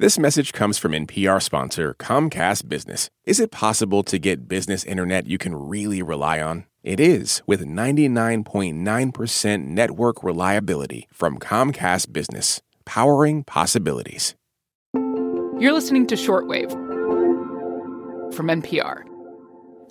This message comes from NPR sponsor Comcast Business. Is it possible to get business internet you can really rely on? It is with 99.9% network reliability from Comcast Business, powering possibilities. You're listening to Shortwave from NPR.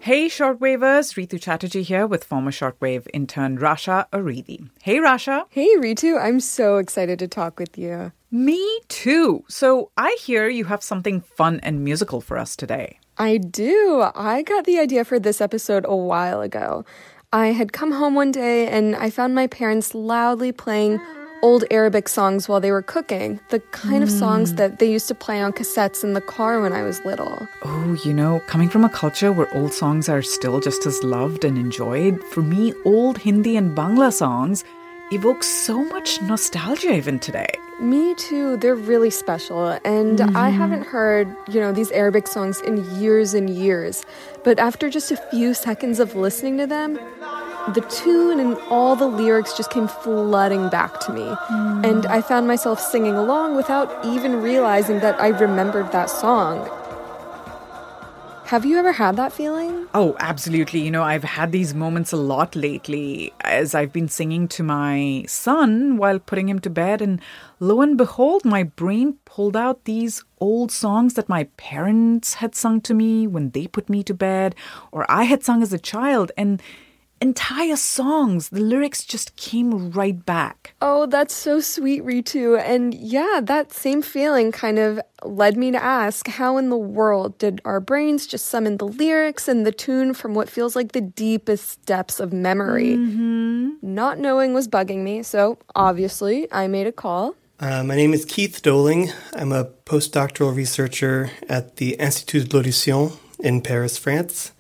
Hey, Shortwavers! Ritu Chatterjee here with former Shortwave intern Rasha Aridi. Hey, Rasha. Hey, Ritu. I'm so excited to talk with you. Me too. So I hear you have something fun and musical for us today. I do. I got the idea for this episode a while ago. I had come home one day and I found my parents loudly playing old Arabic songs while they were cooking, the kind of songs that they used to play on cassettes in the car when I was little. Oh, you know, coming from a culture where old songs are still just as loved and enjoyed, for me, old Hindi and Bangla songs evoke so much nostalgia even today. Me too. They're really special. And I mm-hmm. haven't heard, you know, these Arabic songs in years and years. But after just a few seconds of listening to them, the tune and all the lyrics just came flooding back to me. And mm. I found myself singing along without even realizing that I remembered that song. Have you ever had that feeling? Oh, absolutely. You know, I've had these moments a lot lately as I've been singing to my son while putting him to bed. And lo and behold, my brain pulled out these old songs that my parents had sung to me when they put me to bed, or I had sung as a child. And entire songs, the lyrics just came right back. Oh, that's so sweet, Ritu. And yeah, that same feeling kind of led me to ask how in the world did our brains just summon the lyrics and the tune from what feels like the deepest depths of memory? Not knowing was bugging me, so obviously I made a call. Uh, my name is Keith Doelling. I'm a postdoctoral researcher at the Institut de l'Audition in Paris, France.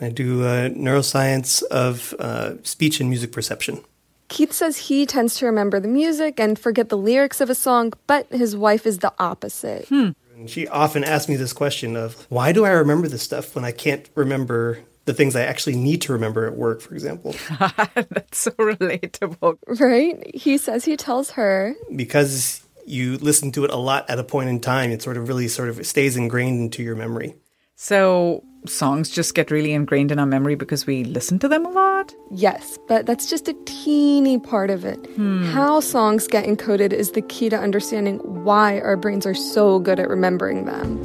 I do uh, neuroscience of uh, speech and music perception. Keith says he tends to remember the music and forget the lyrics of a song, but his wife is the opposite. And she often asks me this question of why do I remember this stuff when I can't remember the things I actually need to remember at work, for example? That's so relatable. Right? He says he tells her, because you listen to it a lot at a point in time, it sort of really sort of stays ingrained into your memory. So, songs just get really ingrained in our memory because we listen to them a lot? Yes, but that's just a teeny part of it. Hmm. How songs get encoded is the key to understanding why our brains are so good at remembering them.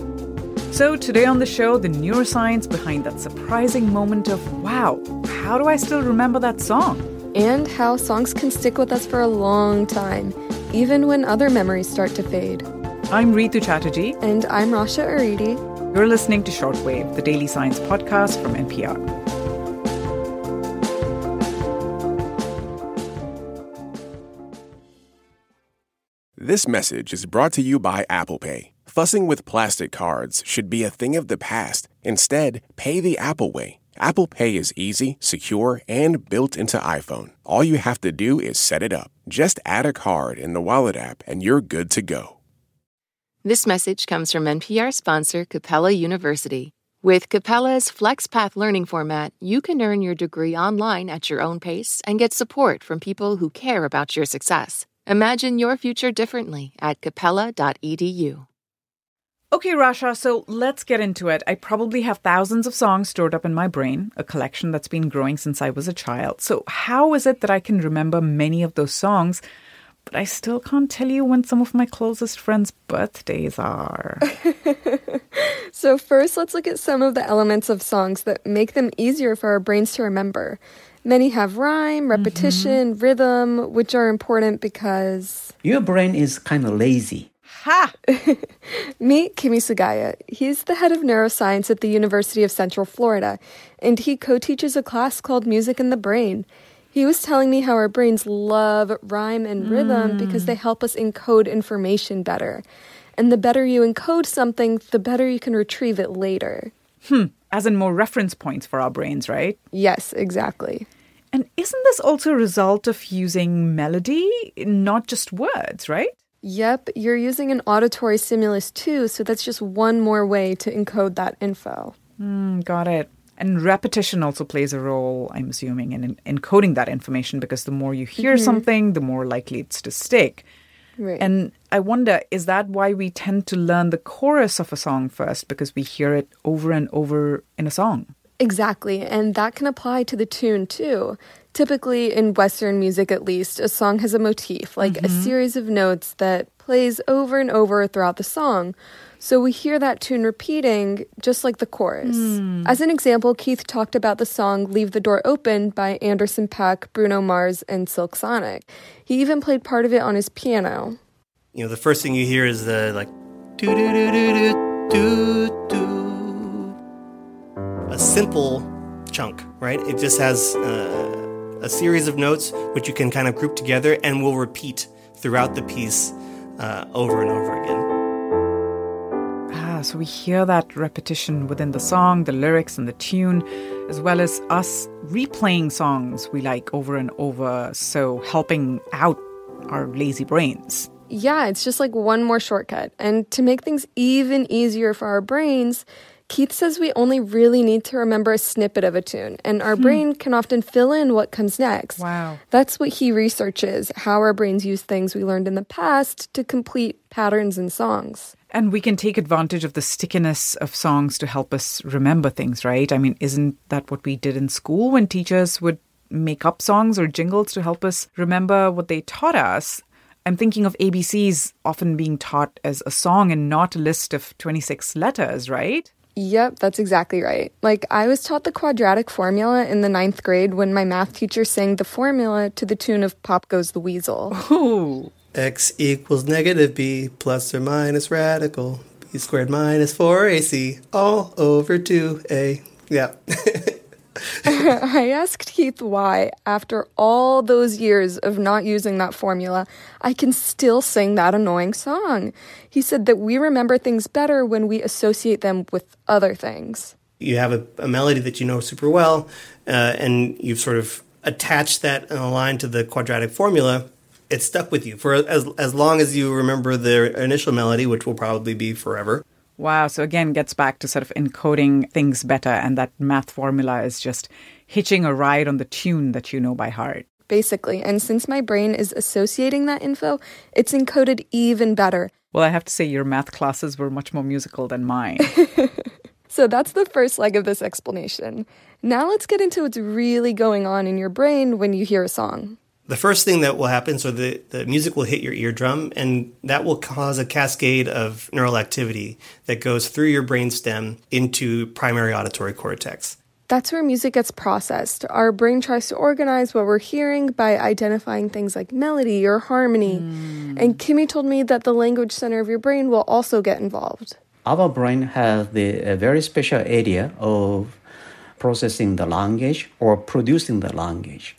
So, today on the show, the neuroscience behind that surprising moment of, wow, how do I still remember that song? And how songs can stick with us for a long time, even when other memories start to fade. I'm Ritu Chatterjee. And I'm Rasha Aridi. You're listening to Shortwave, the daily science podcast from NPR. This message is brought to you by Apple Pay. Fussing with plastic cards should be a thing of the past. Instead, pay the Apple way. Apple Pay is easy, secure, and built into iPhone. All you have to do is set it up. Just add a card in the Wallet app and you're good to go. This message comes from NPR sponsor Capella University. With Capella's FlexPath learning format, you can earn your degree online at your own pace and get support from people who care about your success. Imagine your future differently at capella.edu. Okay, Rasha, so let's get into it. I probably have thousands of songs stored up in my brain, a collection that's been growing since I was a child. So, how is it that I can remember many of those songs, but I still can't tell you when some of my closest friends' birthdays are? So, first, let's look at some of the elements of songs that make them easier for our brains to remember. Many have rhyme, mm-hmm. repetition, rhythm, which are important because. Your brain is kind of lazy. ha! Meet Kimi Sugaya. He's the head of neuroscience at the University of Central Florida, and he co teaches a class called Music in the Brain. He was telling me how our brains love rhyme and rhythm because they help us encode information better. And the better you encode something, the better you can retrieve it later. Hmm, as in more reference points for our brains, right? Yes, exactly. And isn't this also a result of using melody, not just words, right? Yep, you're using an auditory stimulus too, so that's just one more way to encode that info. Mm, got it. And repetition also plays a role, I'm assuming, in, in encoding that information because the more you hear mm-hmm. something, the more likely it's to stick. Right. And I wonder, is that why we tend to learn the chorus of a song first because we hear it over and over in a song? Exactly, and that can apply to the tune too. Typically, in Western music at least, a song has a motif, like a mm-hmm. series of notes that plays over and over throughout the song. So we hear that tune repeating, just like the chorus. As an example, Keith talked about the song Leave the Door Open by Anderson Paak, Bruno Mars, and Silk Sonic. He even played part of it on his piano. You know, the first thing you hear is the like do do do do do do do. A simple chunk, right? It just has uh, a series of notes which you can kind of group together and will repeat throughout the piece uh, over and over again. So we hear that repetition within the song, the lyrics, and the tune, as well as us replaying songs we like over and over, so helping out our lazy brains. Yeah, it's just like one more shortcut. And to make things even easier for our brains, Keith says we only really need to remember a snippet of a tune, and our hmm. brain can often fill in what comes next. Wow. That's what he researches how our brains use things we learned in the past to complete patterns in songs. And we can take advantage of the stickiness of songs to help us remember things, right? I mean, isn't that what we did in school when teachers would make up songs or jingles to help us remember what they taught us? I'm thinking of ABCs often being taught as a song and not a list of 26 letters, right? Yep, that's exactly right. Like, I was taught the quadratic formula in the ninth grade when my math teacher sang the formula to the tune of Pop Goes the Weasel. Ooh. X equals negative b plus or minus radical b squared minus 4ac all over 2a. Yeah. I asked Keith why, after all those years of not using that formula, I can still sing that annoying song. He said that we remember things better when we associate them with other things. you have a, a melody that you know super well, uh, and you've sort of attached that in a line to the quadratic formula. It's stuck with you for as as long as you remember the initial melody, which will probably be forever. Wow. So again, gets back to sort of encoding things better, and that math formula is just hitching a ride on the tune that you know by heart. Basically, and since my brain is associating that info, it's encoded even better. Well, I have to say, your math classes were much more musical than mine. So that's the first leg of this explanation. Now let's get into what's really going on in your brain when you hear a song. The first thing that will happen, so the, the music will hit your eardrum, and that will cause a cascade of neural activity that goes through your brainstem into primary auditory cortex. That's where music gets processed. Our brain tries to organize what we're hearing by identifying things like melody or harmony. Hmm. And Kimi told me that the language center of your brain will also get involved. Our brain has the a very special area of processing the language or producing the language.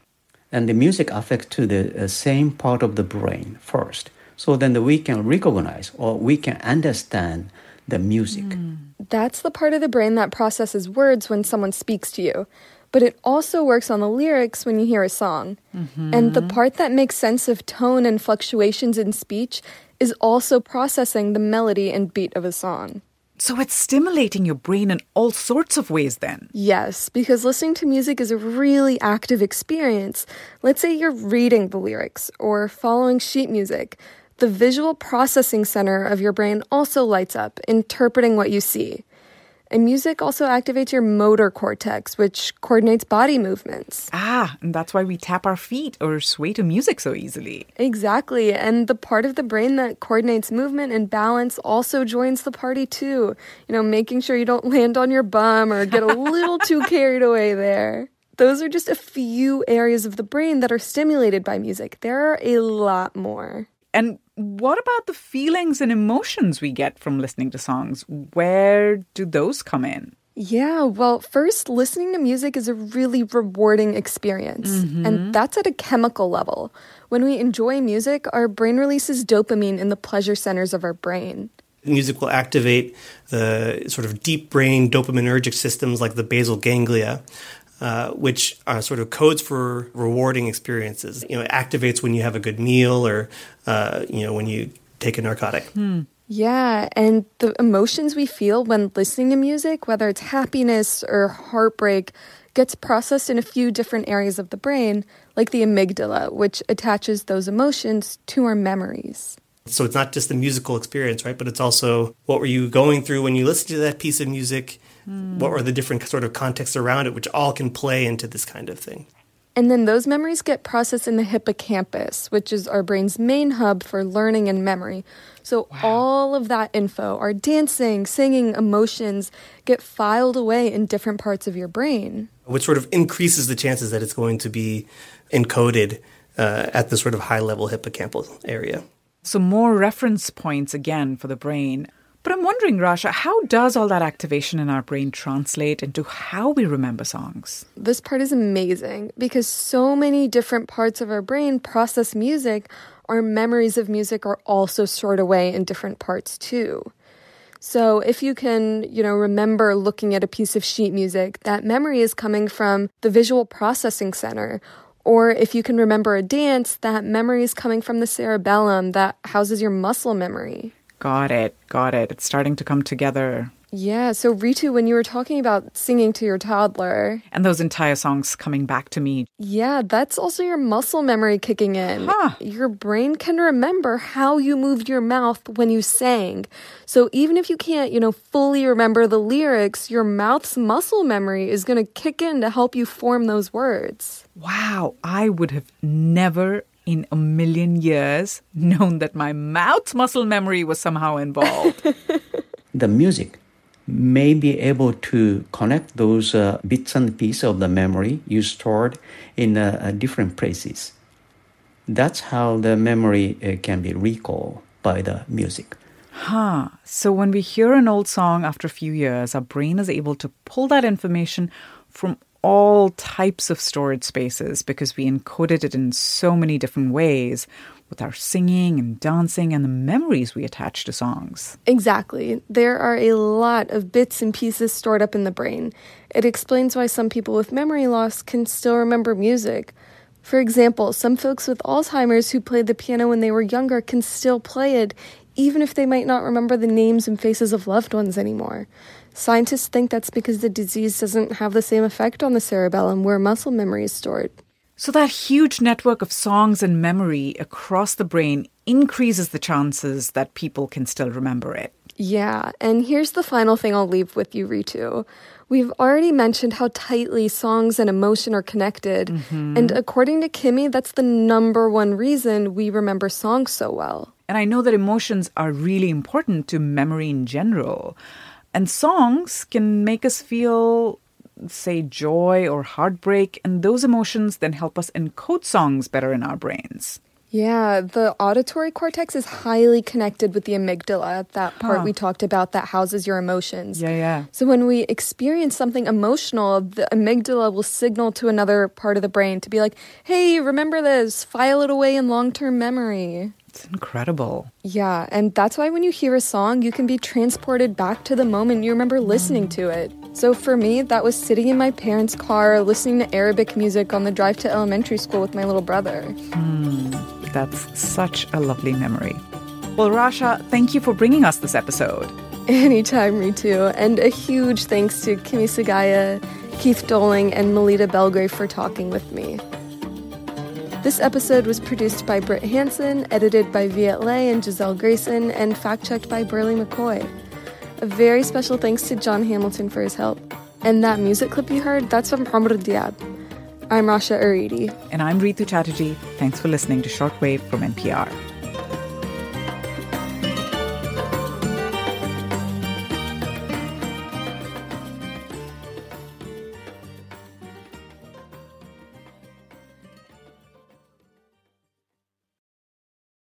And the music affects to the uh, same part of the brain first. So then we can recognize or we can understand the music. That's the part of the brain that processes words when someone speaks to you. But it also works on the lyrics when you hear a song. And the part that makes sense of tone and fluctuations in speech is also processing the melody and beat of a song. So it's stimulating your brain in all sorts of ways then. Yes, because listening to music is a really active experience. Let's say you're reading the lyrics or following sheet music. The visual processing center of your brain also lights up, interpreting what you see. And music also activates your motor cortex, which coordinates body movements. Ah, and that's why we tap our feet or sway to music so easily. Exactly. And the part of the brain that coordinates movement and balance also joins the party too. You know, making sure you don't land on your bum or get a little too carried away there. Those are just a few areas of the brain that are stimulated by music. There are a lot more. And what about the feelings and emotions we get from listening to songs? Where do those come in? Yeah, well, first, listening to music is a really rewarding experience. And mm-hmm. that's at a chemical level. When we enjoy music, our brain releases dopamine in the pleasure centers of our brain. Music will activate the sort of deep brain dopaminergic systems like the basal ganglia, uh, which are sort of codes for rewarding experiences. You know, it activates when you have a good meal or, uh, you know, when you take a narcotic. Yeah, and the emotions we feel when listening to music, whether it's happiness or heartbreak, gets processed in a few different areas of the brain, like the amygdala, which attaches those emotions to our memories. So it's not just the musical experience, right? But it's also what were you going through when you listened to that piece of music? Mm. What were the different sort of contexts around it, which all can play into this kind of thing. And then those memories get processed in the hippocampus, which is our brain's main hub for learning and memory. So wow. all of that info, our dancing, singing, emotions, get filed away in different parts of your brain. Which sort of increases the chances that it's going to be encoded uh, at the sort of high level hippocampal area. So, more reference points again for the brain. But I'm wondering, Rasha, how does all that activation in our brain translate into how we remember songs? This part is amazing because so many different parts of our brain process music. Our memories of music are also stored away in different parts too. So if you can, you know, remember looking at a piece of sheet music, that memory is coming from the visual processing center or if you can remember a dance, that memory is coming from the cerebellum that houses your muscle memory. Got it. Got it. It's starting to come together. Yeah. So, Ritu, when you were talking about singing to your toddler and those entire songs coming back to me. Yeah, that's also your muscle memory kicking in. Huh. Your brain can remember how you moved your mouth when you sang. So, even if you can't, you know, fully remember the lyrics, your mouth's muscle memory is going to kick in to help you form those words. Wow. I would have never in a million years known that my mouth muscle memory was somehow involved. the music may be able to connect those uh, bits and pieces of the memory you stored in uh, uh, different places. That's how the memory uh, can be recalled by the music. Huh. So when we hear an old song after a few years, our brain is able to pull that information from all types of storage spaces because we encoded it in so many different ways with our singing and dancing and the memories we attach to songs. Exactly. There are a lot of bits and pieces stored up in the brain. It explains why some people with memory loss can still remember music. For example, some folks with Alzheimer's who played the piano when they were younger can still play it, even if they might not remember the names and faces of loved ones anymore. Scientists think that's because the disease doesn't have the same effect on the cerebellum where muscle memory is stored. So, that huge network of songs and memory across the brain increases the chances that people can still remember it. Yeah, and here's the final thing I'll leave with you, Ritu. We've already mentioned how tightly songs and emotion are connected. Mm-hmm. And according to Kimi, that's the number one reason we remember songs so well. And I know that emotions are really important to memory in general. And songs can make us feel say, joy or heartbreak, and those emotions then help us encode songs better in our brains. Yeah, the auditory cortex is highly connected with the amygdala, that part huh. we talked about that houses your emotions. Yeah, yeah. So when we experience something emotional, the amygdala will signal to another part of the brain to be like, hey, remember this, file it away in long term memory. It's incredible. Yeah, and that's why when you hear a song, you can be transported back to the moment you remember listening to it. So for me, that was sitting in my parents' car listening to Arabic music on the drive to elementary school with my little brother. Hmm, that's such a lovely memory. Well, Rasha, thank you for bringing us this episode. Anytime, Ritu. And a huge thanks to Kimi Sugaya, Keith Doelling, and Melita Belgrave for talking with me. This episode was produced by Brit Hanson, edited by Viet Le and Giselle Grayson, and fact checked by Berly McCoy. A very special thanks to John Hamilton for his help. And that music clip you heard, that's from Amr Diab. I'm Rasha Aridi. And I'm Ritu Chatterjee. Thanks for listening to Shortwave from NPR.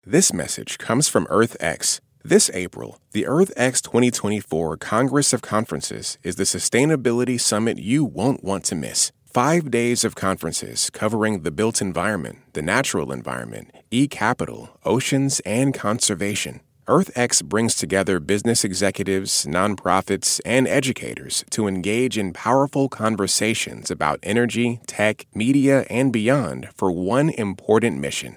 This message comes from EarthX. This April, the EarthX 2024 Congress of Conferences is the sustainability summit you won't want to miss. Five days of conferences covering the built environment, the natural environment, e capital, oceans, and conservation. EarthX brings together business executives, nonprofits, and educators to engage in powerful conversations about energy, tech, media, and beyond for one important mission